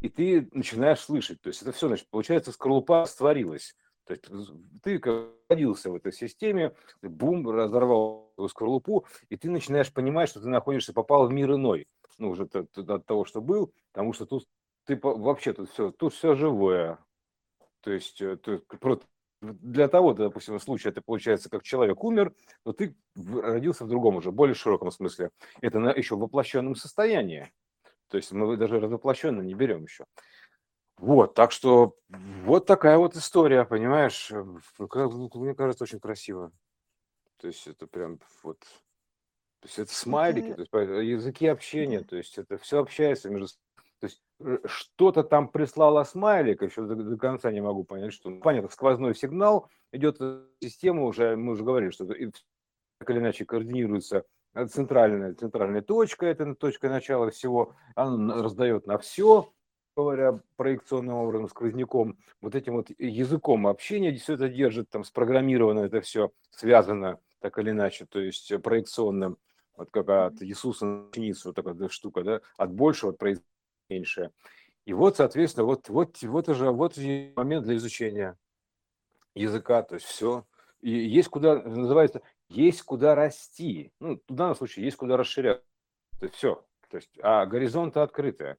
и ты начинаешь слышать, то есть это все, значит, получается, скорлупа створилась. То есть ты родился в этой системе, ты бум, разорвал скорлупу, и ты начинаешь понимать, что ты находишься, попал в мир иной. Ну, уже от того, что был, потому что тут ты вообще тут все, тут все живое. То есть, э, то, для того, допустим, в случае это получается, как человек умер, но ты родился в другом уже, более широком смысле. Это на, еще в воплощенном состоянии. То есть мы даже развоплощенно не берем еще. Вот, так что вот такая вот история, понимаешь? Мне кажется, очень красиво. То есть это прям вот... То есть это смайлики, то есть языки общения, то есть это все общается между то есть э, что-то там прислала смайлик, еще до, до конца не могу понять, что. Ну, понятно, сквозной сигнал идет в систему, уже, мы уже говорили, что так или иначе координируется центральная, центральная точка, это точка начала всего, она раздает на все, говоря, проекционным образом, сквозняком, вот этим вот языком общения все это держит, там спрограммировано это все, связано так или иначе, то есть проекционным, вот как от Иисуса на вот такая штука, да, от большего, от меньше. И вот, соответственно, вот, вот, вот уже вот момент для изучения языка, то есть все. И есть куда, называется, есть куда расти. Ну, в данном случае есть куда расширяться. То есть все. То есть, а горизонты открытые.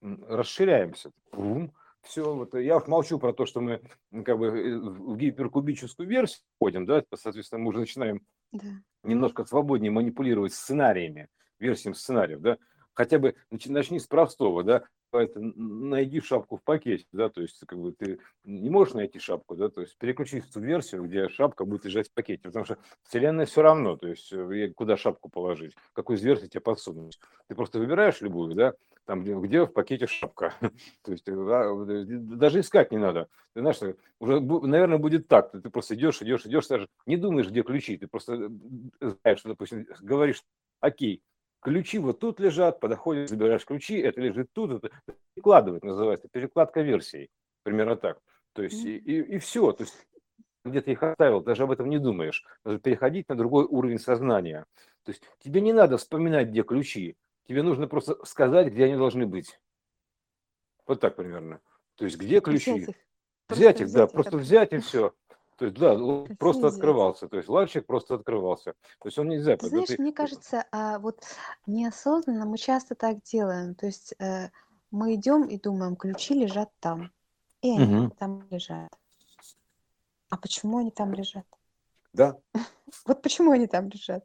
Расширяемся. Бум. Все, вот я уж молчу про то, что мы как бы э, в гиперкубическую версию входим, да, соответственно, мы уже начинаем да. немножко свободнее манипулировать сценариями, версиями сценариев, да, хотя бы начни с простого, да, найди шапку в пакете, да, то есть как бы ты не можешь найти шапку, да, то есть переключись в ту версию, где шапка будет лежать в пакете, потому что вселенная все равно, то есть э, куда шапку положить, какую из версий тебе подсунуть. Ты просто выбираешь любую, да, там где, где в пакете шапка, [LAUGHS] то есть э, даже искать не надо. Ты знаешь, уже, наверное, будет так, ты просто идешь, идешь, идешь, даже не думаешь, где ключи, ты просто э, знаешь, что, допустим, говоришь, окей, ключи вот тут лежат, подходишь, забираешь ключи, это лежит тут, это перекладывать называется, перекладка версий, примерно так. То есть и, и, и все, то есть где ты их оставил, даже об этом не думаешь. Нужно переходить на другой уровень сознания. То есть тебе не надо вспоминать, где ключи, тебе нужно просто сказать, где они должны быть. Вот так примерно. То есть где ключи? Взять их, взять их да, просто взять и все. То есть, да, он просто открывался. То есть ларчик просто открывался. То есть он нельзя... Ты знаешь, мне кажется, а, вот неосознанно мы часто так делаем. То есть э, мы идем и думаем, ключи лежат там. И они угу. там лежат. А почему они там лежат? Да. [LAUGHS] Вот почему они там лежат?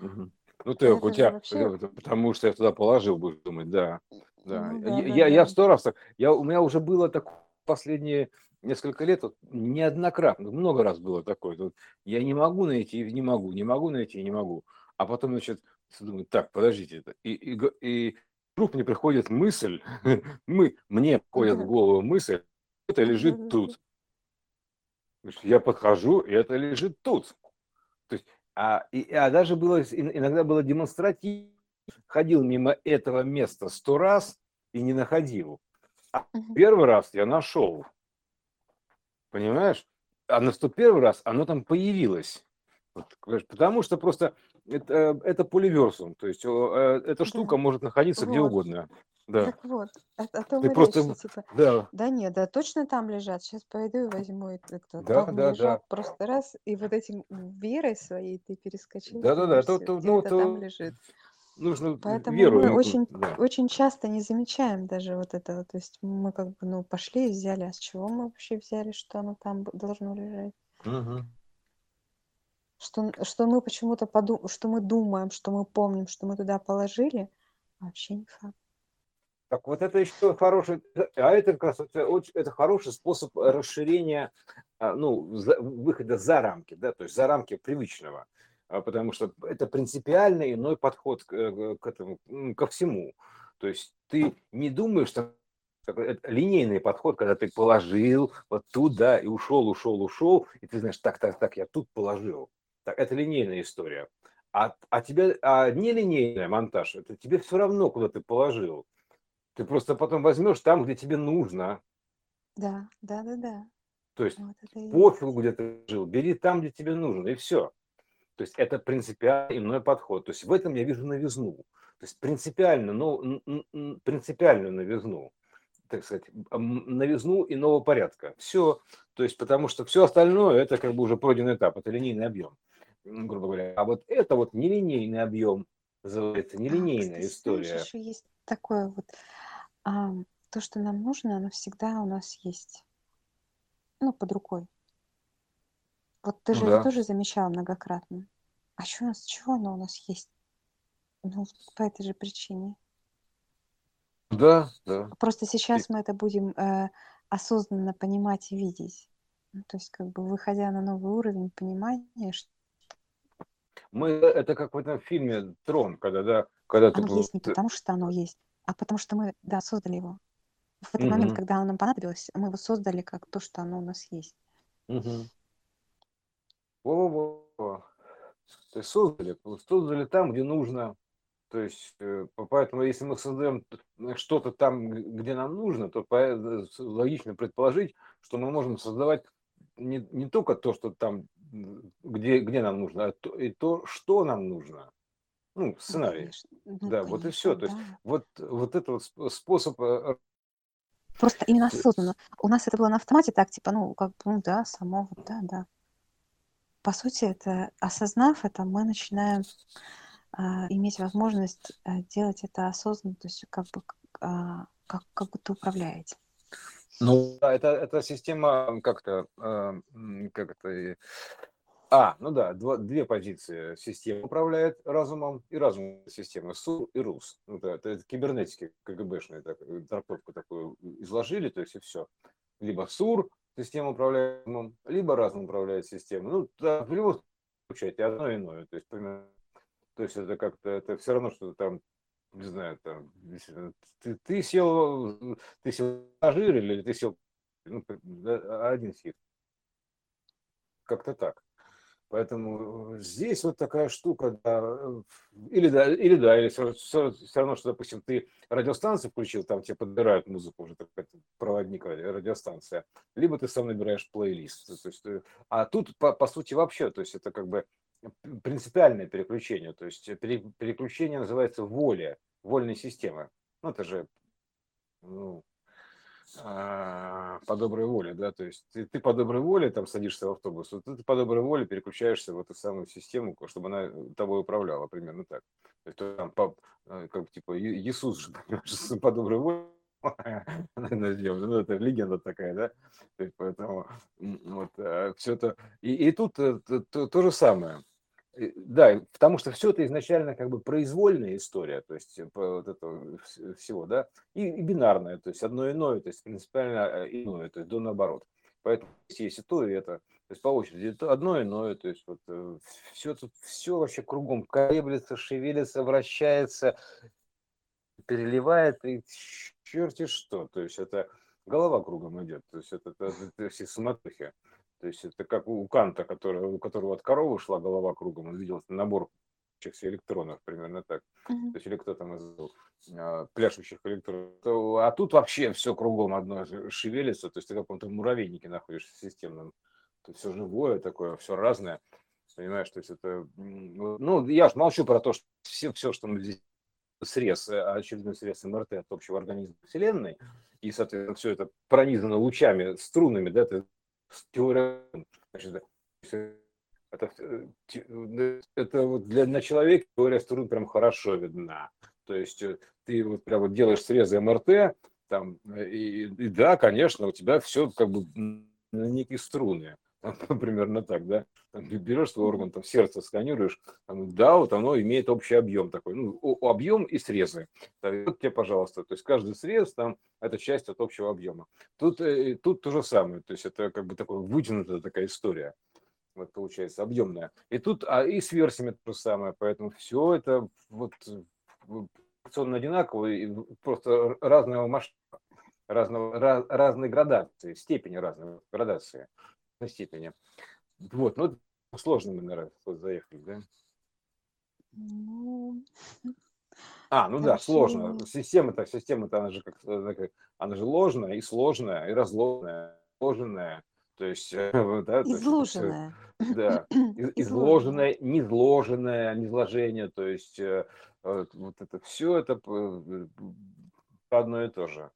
Ну, ты, у тебя, вообще... потому что я туда положил, будешь думать, да. да. Ну, да, я, да, я, да. я сто раз так, я, у меня уже было такое последние несколько лет, вот, неоднократно, много раз было такое. Вот, я не могу найти, не могу, не могу найти, не могу. А потом, значит, думаю, так, подождите. И, и, и вдруг мне приходит мысль, [LAUGHS] мы, мне приходит в голову мысль, это лежит тут. Я подхожу, и это лежит тут. То есть, а, и, а даже было, иногда было демонстративно, ходил мимо этого места сто раз и не находил. А первый раз я нашел. Понимаешь? А на 101 раз оно там появилось. Вот, потому что просто это, это поливерсум, то есть э, эта штука да. может находиться вот. где угодно. Да. Так вот, а, а то Ты просто... речь, типа, да. да нет, да точно там лежат, сейчас пойду и возьму это Да, да, лежат, да. Просто раз, и вот этим верой своей ты перескочил. Да, да, да, то, то, ну, то, там лежит нужно Поэтому веру. мы очень, да. очень часто не замечаем даже вот этого. То есть мы как бы, ну, пошли и взяли. А с чего мы вообще взяли, что оно там должно лежать? Угу. Что, что мы почему-то подум... что мы думаем, что мы помним, что мы туда положили, вообще не факт. Так вот это еще хороший, а это как раз это, очень, это хороший способ расширения, а, ну, выхода за рамки, да, то есть за рамки привычного. А, потому что это принципиально иной подход к, э, к этому, ко всему. То есть ты не думаешь, что это линейный подход, когда ты положил вот туда и ушел, ушел, ушел, и ты знаешь, так, так, так, я тут положил. Так, это линейная история. А, а тебе, а нелинейный монтаж, это тебе все равно, куда ты положил. Ты просто потом возьмешь там, где тебе нужно. Да, да, да, да. То есть вот пофигу, где ты жил, бери там, где тебе нужно, и все. То есть это принципиально иной подход. То есть в этом я вижу новизну. То есть принципиально, ну, принципиальную новизну, так сказать, новизну иного порядка. Все. То есть потому что все остальное это как бы уже пройденный этап, это линейный объем, грубо говоря. А вот это вот нелинейный объем, называется нелинейная а, история. Знаешь, еще есть такое вот, а, то, что нам нужно, оно всегда у нас есть, ну, под рукой. Вот ты же это тоже замечал многократно. А чё у нас, чего оно у нас есть? Ну, по этой же причине. Да, да. Просто сейчас мы это будем э, осознанно понимать и видеть. Ну, то есть, как бы выходя на новый уровень понимания, что Мы, это как в этом фильме «Трон», когда, да, когда ты... оно есть не потому, что оно есть, а потому что мы, да, создали его. В этот момент, когда оно нам понадобилось, мы его создали как то, что оно у нас есть. Мгм. Во-во-во. То есть создали, создали там, где нужно. То есть, э, поэтому если мы создаем что-то там, где нам нужно, то э, логично предположить, что мы можем создавать не, не только то, что там, где, где нам нужно, а то, и то, что нам нужно. Ну, сценарий. Ну, да, конечно. вот и все. То есть вот, вот этот вот способ э, Просто именно осознанно. У нас это было на автомате так, типа, ну, как бы, ну да, само, да, да. По сути, это, осознав это, мы начинаем а, иметь возможность а, делать это осознанно, то есть как бы а, как, как будто управляете. Ну, да, это, это система как-то, э, как это, а, ну да, два, две позиции. Система управляет разумом и разум системы, СУ и РУС. Ну, да, это, это кибернетики КГБшные так, трактовку такую изложили, то есть и все. Либо СУР, система управляет разумом, либо разум управляет системой. Ну, да, в любом случае, одно и иное. То есть, примерно, то есть это как-то, это все равно, что там не знаю, там, ты, ты сел, ты сел пассажир или ты сел, ну, один сидит. Как-то так. Поэтому здесь вот такая штука, да, или да, или да, или все, все, все равно, что, допустим, ты радиостанцию включил, там тебе подбирают музыку уже, такой проводник радиостанция, либо ты сам набираешь плейлист. То есть, а тут, по, по сути, вообще, то есть это как бы принципиальное переключение. То есть переключение называется воля, вольной системы. Ну, это же ну, по доброй воле, да, то есть ты, ты по доброй воле там садишься в автобус, вот ты по доброй воле переключаешься в эту самую систему, чтобы она тобой управляла, примерно так. То есть там, по, э, как типа Иисус же [LAUGHS] по доброй воле [LAUGHS] ну, это легенда такая, да, то поэтому вот э, все это, и, и тут то, э, то, то же самое, да, потому что все это изначально как бы произвольная история, то есть э, вот этого всего, да, и, и бинарная, то есть одно иное, то есть принципиально э, иное, то есть до наоборот. Поэтому есть и то, и это, то есть по очереди, это одно иное, то есть вот все тут, все вообще кругом колеблется, шевелится, вращается, переливает, и черти что, то есть это голова кругом идет, то есть это, это, это все суматохи. То есть это как у Канта, который, у которого от коровы шла голова кругом, он видел набор электронов, примерно так. Uh-huh. То есть или кто там из а, пляшущих электронов. А тут вообще все кругом одно шевелится, то есть ты в каком-то муравейнике находишься системном. То есть все живое такое, все разное. Понимаешь, то есть это... Ну, я ж молчу про то, что все, все что мы здесь срез, э, очередной срез МРТ от общего организма Вселенной, и, соответственно, все это пронизано лучами, струнами, да, ты значит, это, э, это вот для на человека теория струн прям хорошо видна. То есть э, ты вот прям вот делаешь срезы МРТ, там, э, и, и да, конечно, у тебя все как бы на некие струны. [LAUGHS] Примерно так, да? Там, берешь свой орган, там, сердце сканируешь, там, да, вот оно имеет общий объем такой, ну, объем и срезы. Вот тебе, пожалуйста, то есть каждый срез там это часть от общего объема. Тут, э, тут то же самое, то есть это как бы такая вытянутая такая история вот получается объемная. И тут, а и с версиями то же самое, поэтому все это вот функционно одинаково, и просто разного масштаба, разного, раз, разной градации, степени разной градации степени. Вот, ну, сложно мы, наверное, заехали, да? Ну, [LAUGHS] а, ну да, сложно. Система-то, система-то, она же как, она же ложная и сложная, и разложенная, сложенная. То есть, [LAUGHS] да, изложенная. да, [CLEARS THROAT] изложенное, незложенное, низложение, то есть э, вот это все это одно и то же.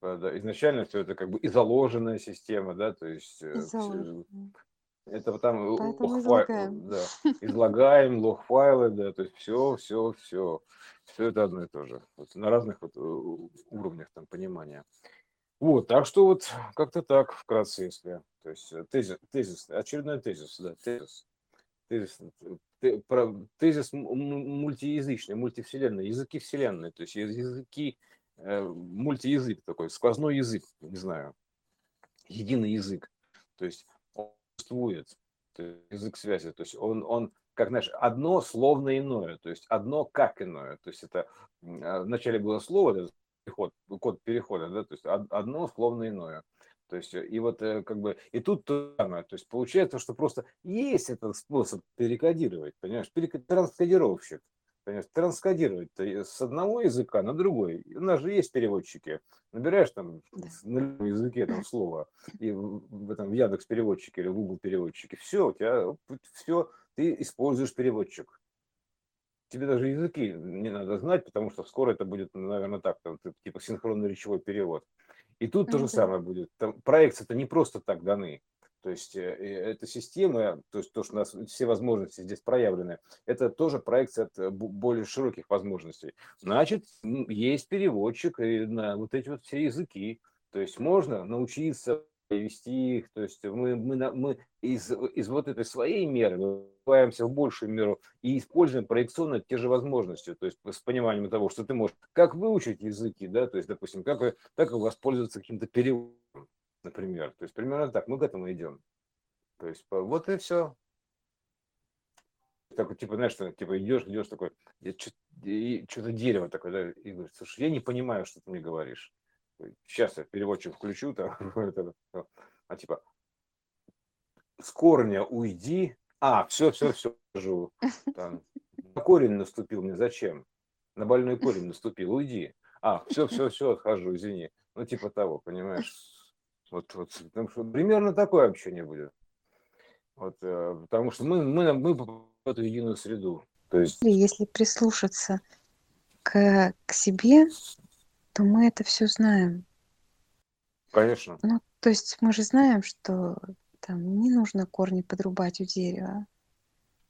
Да, изначально все это как бы и заложенная система, да, то есть э, это там лог излагаем. Да, [LAUGHS] излагаем лог-файлы, да, то есть все, все, все, все это одно и то же, вот, на разных вот уровнях там понимания. Вот, так что вот как-то так вкратце, если, то есть э, тезис, тезис, очередной тезис, да, тезис, тезис, тезис мультиязычный, мультивселенной, языки вселенной, то есть языки Э, мультиязык такой, сквозной язык, не знаю, единый язык. То есть он существует, язык связи. То есть он, он, как знаешь, одно словно иное, то есть одно как иное. То есть это а, вначале было слово, это переход, код перехода, да, то есть одно словно иное. То есть, и вот э, как бы, и тут то самое, то есть получается, что просто есть этот способ перекодировать, понимаешь, транскодировщик понимаешь, транскодировать с одного языка на другой. У нас же есть переводчики. Набираешь там на любом языке там слово и в этом в Яндекс переводчике или в Google переводчике. Все, у тебя все, ты используешь переводчик. Тебе даже языки не надо знать, потому что скоро это будет, наверное, так, там, типа синхронный речевой перевод. И тут то же самое будет. Там проекции-то не просто так даны. То есть э, эта система, то есть то, что у нас все возможности здесь проявлены, это тоже проекция от э, более широких возможностей. Значит, есть переводчик и на вот эти вот все языки. То есть можно научиться вести их, то есть мы, мы, мы из, из вот этой своей меры выбиваемся в большую меру и используем проекционно те же возможности, то есть с пониманием того, что ты можешь как выучить языки, да, то есть, допустим, как, как воспользоваться каким-то переводом, например. То есть примерно так, мы к этому идем. То есть вот и все. Так, типа, знаешь, что, типа, идешь, идешь такой, что-то дерево такое, да, и говоришь, слушай, я не понимаю, что ты мне говоришь. Сейчас я переводчик включу, [LAUGHS] там, а типа, с корня уйди, а, все, все, все, живу. Там, на корень наступил мне, зачем? На больной корень наступил, уйди. А, все, все, все, отхожу, извини. Ну, типа того, понимаешь? Вот, вот, потому что примерно такое общение будет. Вот, э, потому что мы, мы, мы в эту единую среду. То есть... Если прислушаться к, к себе, то мы это все знаем. Конечно. Ну, то есть мы же знаем, что там не нужно корни подрубать у дерева.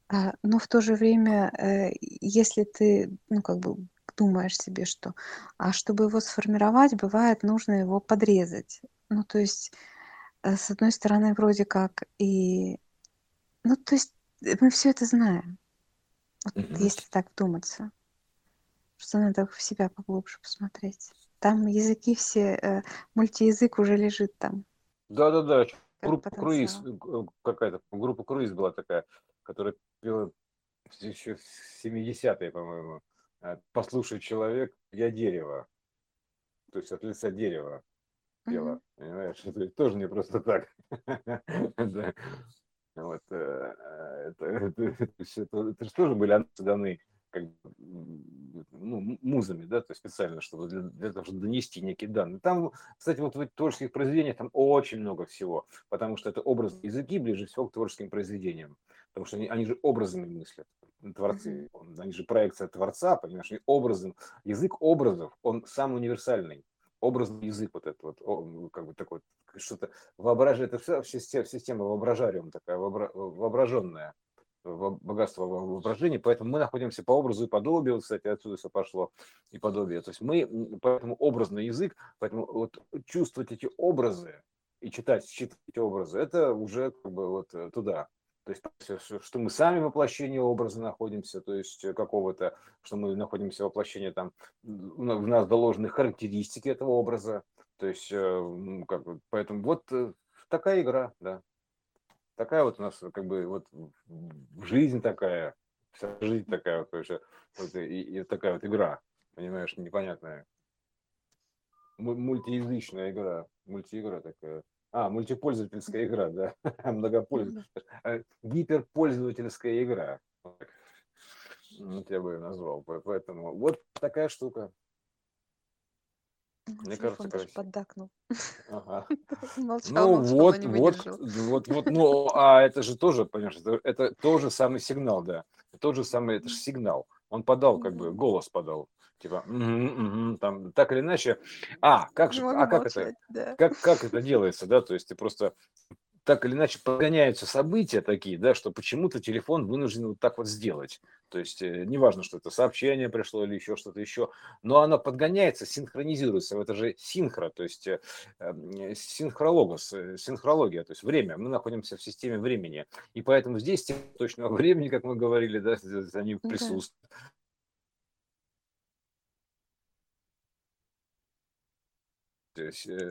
А, но в то же время, э, если ты, ну, как бы думаешь себе, что, а чтобы его сформировать, бывает, нужно его подрезать. Ну, то есть, э, с одной стороны, вроде как и... Ну, то есть, э, мы все это знаем. Вот, mm-hmm. Если так вдуматься. Что надо в себя поглубже посмотреть. Там языки все, э, мультиязык уже лежит там. Да-да-да, группа Круиз, какая-то группа Круиз была такая, которая пела еще в 70-е, по-моему. Послушай, человек, я дерево. То есть от лица дерева mm-hmm. понимаешь? [LAUGHS] Это тоже не просто так. [LAUGHS] Вот, э, э, это, это, это, это, это же тоже были анонсы даны как ну, музами, да, то есть специально, чтобы для, для того, чтобы донести некие данные. Там, кстати, вот в творческих произведениях там очень много всего, потому что это образ языки ближе всего к творческим произведениям, потому что они, они же образами мыслят, творцы, они же проекция творца, понимаешь, и образом, язык образов, он самый универсальный образный язык вот этот вот, как бы такой, что-то воображение, это все система воображариум такая, воображенная, богатство воображения, поэтому мы находимся по образу и подобию, кстати, отсюда все пошло, и подобие. То есть мы, поэтому образный язык, поэтому вот чувствовать эти образы и читать, читать эти образы, это уже как бы вот э, туда. То есть, что мы сами воплощение образа находимся, то есть э, какого-то, что мы находимся воплощение там, в нас доложены характеристики этого образа. То есть, э, как бы, поэтому вот э, такая игра, да. Такая вот у нас, как бы, вот жизнь такая, вся жизнь такая вот, короче, вот, и, и такая вот игра, понимаешь, непонятная. Мультиязычная игра, мультиигра такая. А, мультипользовательская игра, да. [LAUGHS] Многопользовательская. Э, гиперпользовательская игра. Вот я бы ее назвал. Поэтому вот такая штука. Мне кажется, даже поддакнул. Ага. [LAUGHS] Молчал, ну вот, вот, вот, вот, ну, а это же тоже, понимаешь, это, это тоже самый сигнал, да. Тот же самый, это же сигнал. Он подал, как бы, голос подал типа, угу, угу, там, так или иначе. А, как же, а как молчать, это, да. как, как это делается, да, то есть ты просто так или иначе подгоняются события такие, да, что почему-то телефон вынужден вот так вот сделать. То есть э, неважно, что это сообщение пришло или еще что-то еще, но оно подгоняется, синхронизируется. Это же синхро, то есть э, эм, синхрологос, э, синхрология, то есть время. Мы находимся в системе времени. И поэтому здесь точного времени, как мы говорили, да, они присутствуют.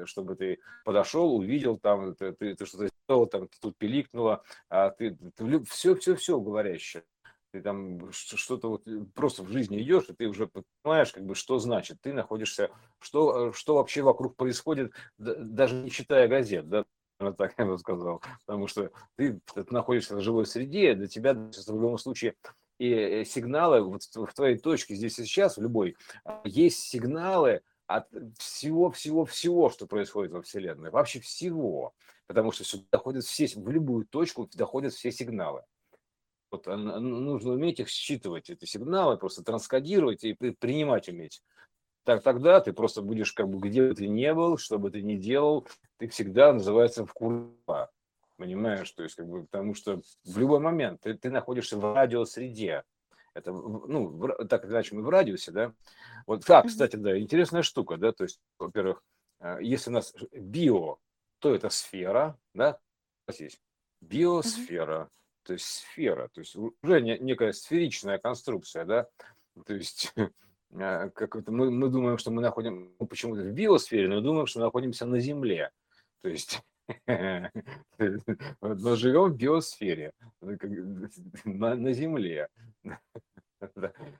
Чтобы ты подошел, увидел, там, ты, ты, ты что-то сделал, там, тут пиликнуло, а ты, ты все, все, все говорящее. Ты там что-то вот э, просто в жизни идешь, и ты уже понимаешь, как бы, что значит. Ты находишься, что, э, что вообще вокруг происходит, даже не читая газет, да, [LAUGHS] так я бы сказал, потому что ты, ты находишься в живой среде, для тебя в любом случае и сигналы вот в твоей точке здесь и сейчас, в любой, есть сигналы, от всего-всего-всего, что происходит во Вселенной, вообще всего, потому что сюда доходят все, в любую точку доходят все сигналы. Вот нужно уметь их считывать, эти сигналы, просто транскодировать и принимать уметь. так тогда ты просто будешь как бы где бы ты не был, что бы ты ни делал, ты всегда называется в курва. Понимаешь, то есть как бы потому что в любой момент ты, ты находишься в радиосреде. Это, ну, в, так или иначе мы в радиусе, да. Вот, так, кстати, да, интересная штука, да, то есть, во-первых, э, если у нас био, то это сфера, да, здесь биосфера, то есть сфера, то есть уже некая сферичная конструкция, да, то есть а, [LAUGHS] как это, мы, мы думаем, что мы находимся ну, почему-то в биосфере, но думаем, что мы находимся на Земле. То есть [LAUGHS] но живем в биосфере, [LAUGHS] на, на Земле. [LAUGHS]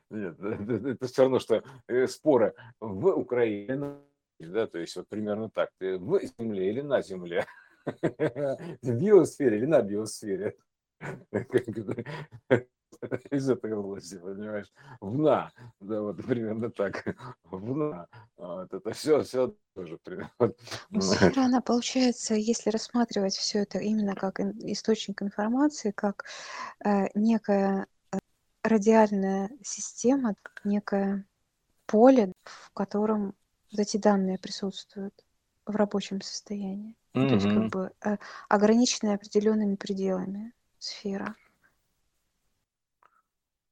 Нет, это все равно, что э, споры в Украине, да, то есть вот примерно так, в Земле или на Земле, в биосфере или на биосфере. [LAUGHS] из этой области, понимаешь, в на, да, вот примерно так, в на, вот это все, все тоже примерно. Ну, сфера, [LAUGHS] она получается, если рассматривать все это именно как источник информации, как э, некая э, радиальная система, некое поле, в котором вот эти данные присутствуют в рабочем состоянии. Mm-hmm. То есть как бы э, ограниченные определенными пределами сфера.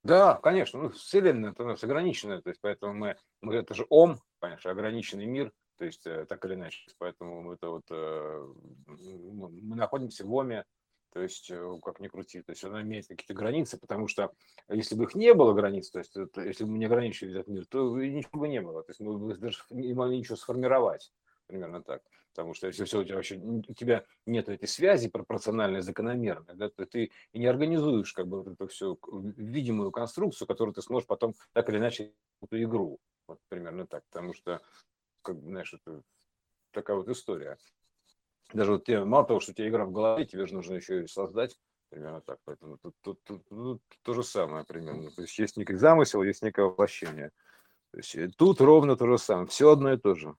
Да, конечно, ну, Вселенная это у нас ограниченная, то есть поэтому мы, мы это же Ом, конечно, ограниченный мир, то есть э, так или иначе, поэтому это вот э, мы находимся в Оме, то есть э, как ни крути, то есть она имеет какие-то границы, потому что если бы их не было границ, то есть если бы мы не ограничивали этот мир, то ничего бы не было, то есть мы бы даже не могли ничего сформировать, примерно так. Потому что если все у тебя вообще у тебя нет этой связи пропорциональной, закономерной, да, то ты и не организуешь как бы вот эту всю видимую конструкцию, которую ты сможешь потом так или иначе эту игру. Вот примерно так. Потому что, как знаешь, это такая вот история. Даже вот тебе, мало того, что у тебя игра в голове, тебе же нужно еще ее создать. Примерно так. Поэтому тут, тут, тут, тут то же самое примерно. То есть есть некий замысел, есть некое воплощение. То есть тут ровно то же самое. Все одно и то же.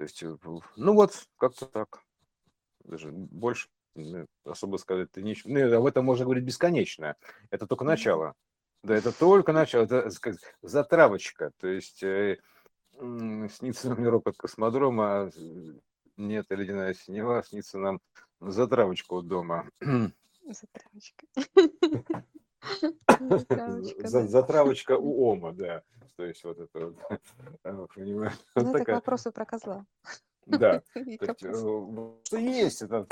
То есть, э, ну вот, как-то так. Даже больше особо сказать ты ничего. Ну, об этом можно говорить бесконечно. Это только начало. Да, это только начало. Это затравочка. То есть э, снится нам мирок от космодрома, а нет, ледяная синева, снится нам затравочка у дома. Затравочка. [LAUGHS] [LAUGHS] [LAUGHS] Затравочка [LAUGHS] у Ома, да. То есть вот это вот, понимаешь? Ну, это вопросу про козла. Да. есть, э, что есть, это,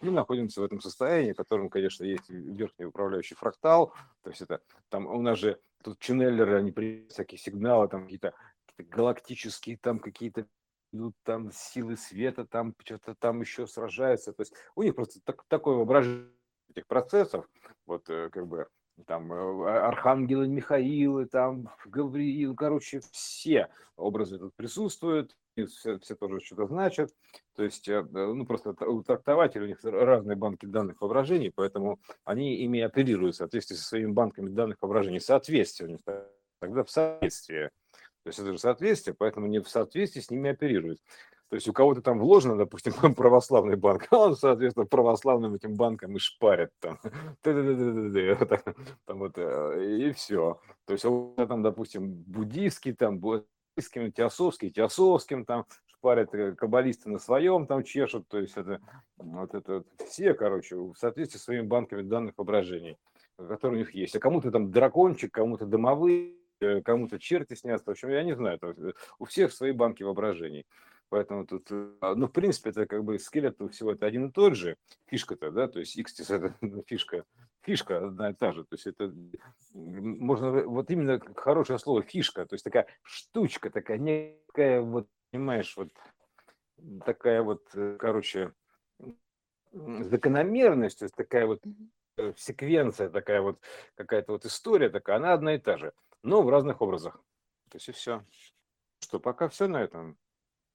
мы находимся в этом состоянии, в котором, конечно, есть верхний управляющий фрактал, то есть это там у нас же тут ченнелеры, они принимают всякие сигналы, там какие-то какие галактические, там какие-то идут там силы света, там что-то там еще сражаются, то есть у них просто так, такое воображение этих процессов, вот э, как бы там э, архангелы Михаилы, там Гавриил, короче, все образы тут присутствуют, все, все тоже что-то значат, то есть, э, ну, просто у трактователей у них разные банки данных воображений, поэтому они ими оперируют в соответствии со своими банками данных воображений, соответствие у них тогда в соответствии, то есть это же соответствие, поэтому не в соответствии с ними оперируют. То есть у кого-то там вложено, допустим, [LAUGHS] православный банк, а он, соответственно, православным этим банком и шпарит там. [LAUGHS] там вот, э, и все. То есть у там, допустим, буддийский, там, буддийским, теософский, теософским, там шпарят э, каббалисты на своем там чешут. То есть это вот это все, короче, в соответствии с своими банками данных воображений, которые у них есть. А кому-то там дракончик, кому-то домовые, э, кому-то черти снятся. В общем, я не знаю, у всех свои банки воображений. Поэтому тут, э, ну, в принципе, это как бы скелет у всего это один и тот же. Фишка-то, да, то есть X это фишка, фишка одна и та же. То есть это можно, вот именно хорошее слово фишка, то есть такая штучка, такая некая, вот, понимаешь, вот такая вот, э, короче, закономерность, то есть такая вот э, секвенция, такая вот какая-то вот история такая, она одна и та же, но в разных образах. То есть и все. Что, пока все на этом.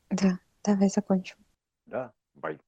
Да, давай закончим. Да, бай.